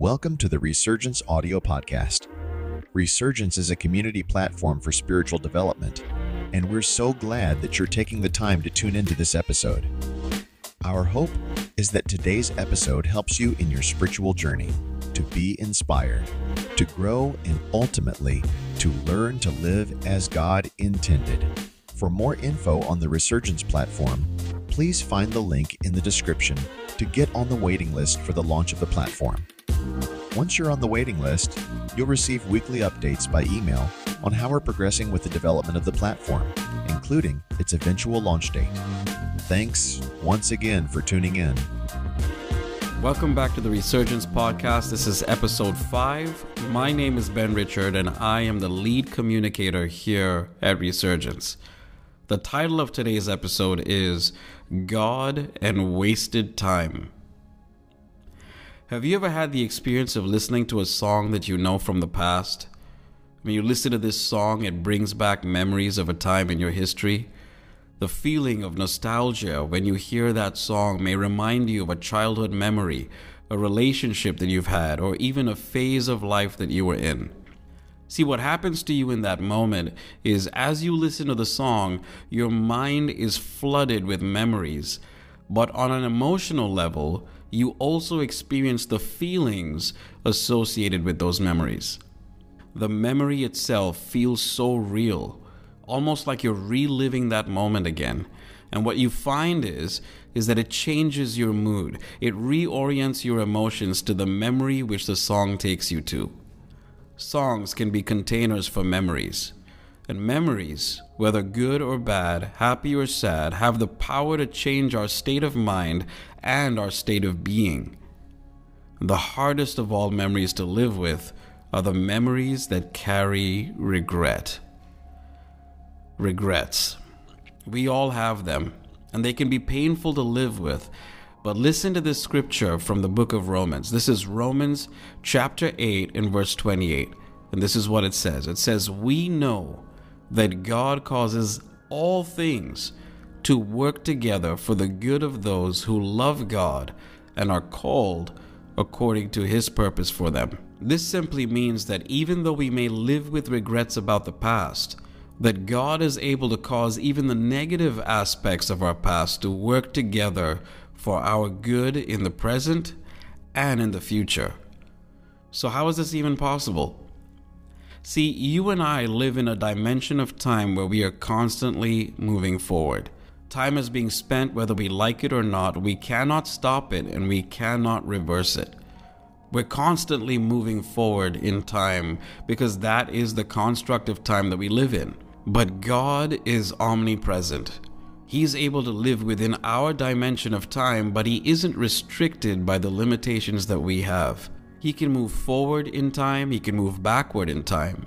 Welcome to the Resurgence Audio Podcast. Resurgence is a community platform for spiritual development, and we're so glad that you're taking the time to tune into this episode. Our hope is that today's episode helps you in your spiritual journey to be inspired, to grow, and ultimately to learn to live as God intended. For more info on the Resurgence platform, please find the link in the description to get on the waiting list for the launch of the platform. Once you're on the waiting list, you'll receive weekly updates by email on how we're progressing with the development of the platform, including its eventual launch date. Thanks once again for tuning in. Welcome back to the Resurgence Podcast. This is episode five. My name is Ben Richard, and I am the lead communicator here at Resurgence. The title of today's episode is God and Wasted Time. Have you ever had the experience of listening to a song that you know from the past? When you listen to this song, it brings back memories of a time in your history. The feeling of nostalgia when you hear that song may remind you of a childhood memory, a relationship that you've had, or even a phase of life that you were in. See, what happens to you in that moment is as you listen to the song, your mind is flooded with memories. But on an emotional level, you also experience the feelings associated with those memories. The memory itself feels so real, almost like you're reliving that moment again. And what you find is is that it changes your mood. It reorients your emotions to the memory which the song takes you to. Songs can be containers for memories. And memories, whether good or bad, happy or sad, have the power to change our state of mind and our state of being. The hardest of all memories to live with are the memories that carry regret. Regrets. We all have them, and they can be painful to live with. But listen to this scripture from the book of Romans. This is Romans chapter 8 and verse 28. And this is what it says it says, We know that God causes all things to work together for the good of those who love God and are called according to his purpose for them. This simply means that even though we may live with regrets about the past, that God is able to cause even the negative aspects of our past to work together for our good in the present and in the future. So, how is this even possible? See, you and I live in a dimension of time where we are constantly moving forward. Time is being spent whether we like it or not. We cannot stop it and we cannot reverse it. We're constantly moving forward in time because that is the construct of time that we live in. But God is omnipresent. He's able to live within our dimension of time, but He isn't restricted by the limitations that we have. He can move forward in time, he can move backward in time.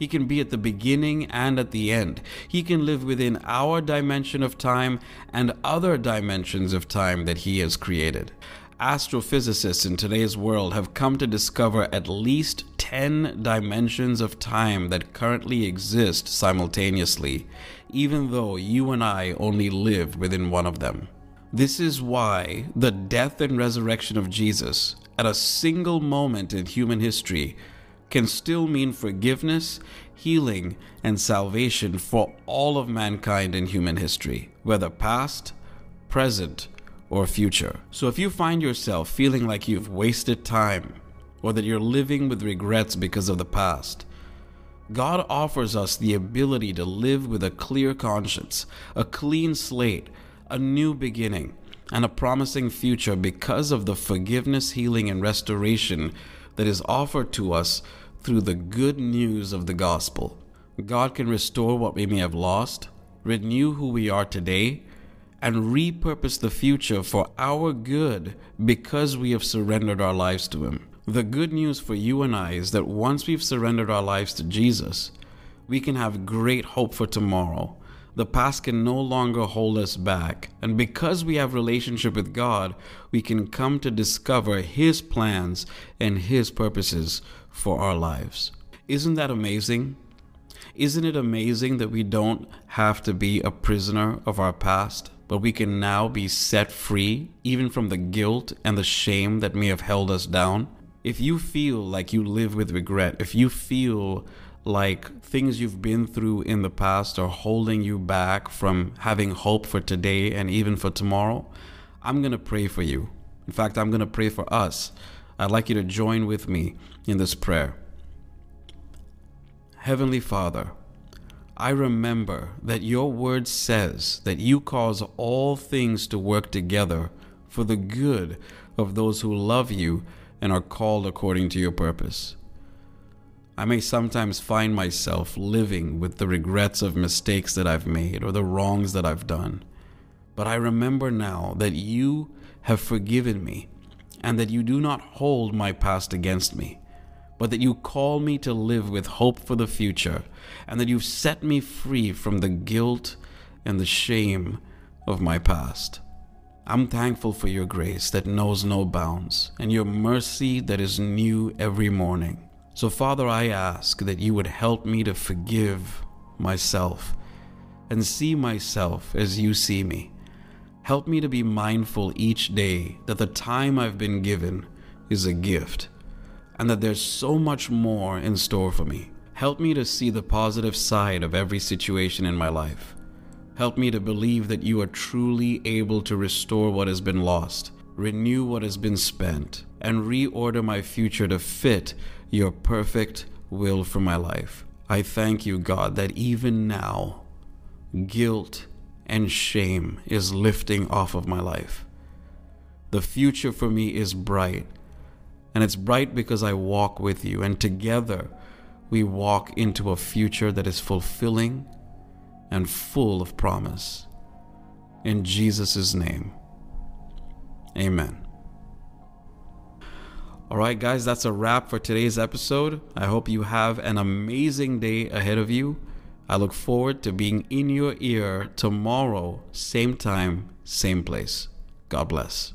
He can be at the beginning and at the end. He can live within our dimension of time and other dimensions of time that he has created. Astrophysicists in today's world have come to discover at least 10 dimensions of time that currently exist simultaneously, even though you and I only live within one of them. This is why the death and resurrection of Jesus at a single moment in human history can still mean forgiveness, healing, and salvation for all of mankind in human history, whether past, present, or future. So if you find yourself feeling like you've wasted time, or that you're living with regrets because of the past, God offers us the ability to live with a clear conscience, a clean slate, a new beginning and a promising future because of the forgiveness, healing, and restoration that is offered to us through the good news of the gospel. God can restore what we may have lost, renew who we are today, and repurpose the future for our good because we have surrendered our lives to Him. The good news for you and I is that once we've surrendered our lives to Jesus, we can have great hope for tomorrow the past can no longer hold us back. And because we have relationship with God, we can come to discover his plans and his purposes for our lives. Isn't that amazing? Isn't it amazing that we don't have to be a prisoner of our past, but we can now be set free even from the guilt and the shame that may have held us down? If you feel like you live with regret, if you feel like things you've been through in the past are holding you back from having hope for today and even for tomorrow, I'm going to pray for you. In fact, I'm going to pray for us. I'd like you to join with me in this prayer. Heavenly Father, I remember that your word says that you cause all things to work together for the good of those who love you and are called according to your purpose. I may sometimes find myself living with the regrets of mistakes that I've made or the wrongs that I've done. But I remember now that you have forgiven me and that you do not hold my past against me but that you call me to live with hope for the future, and that you've set me free from the guilt and the shame of my past. I'm thankful for your grace that knows no bounds, and your mercy that is new every morning. So, Father, I ask that you would help me to forgive myself and see myself as you see me. Help me to be mindful each day that the time I've been given is a gift and that there's so much more in store for me. Help me to see the positive side of every situation in my life. Help me to believe that you are truly able to restore what has been lost, renew what has been spent, and reorder my future to fit your perfect will for my life. I thank you, God, that even now, guilt and shame is lifting off of my life. The future for me is bright and it's bright because I walk with you, and together we walk into a future that is fulfilling and full of promise. In Jesus' name, amen. All right, guys, that's a wrap for today's episode. I hope you have an amazing day ahead of you. I look forward to being in your ear tomorrow, same time, same place. God bless.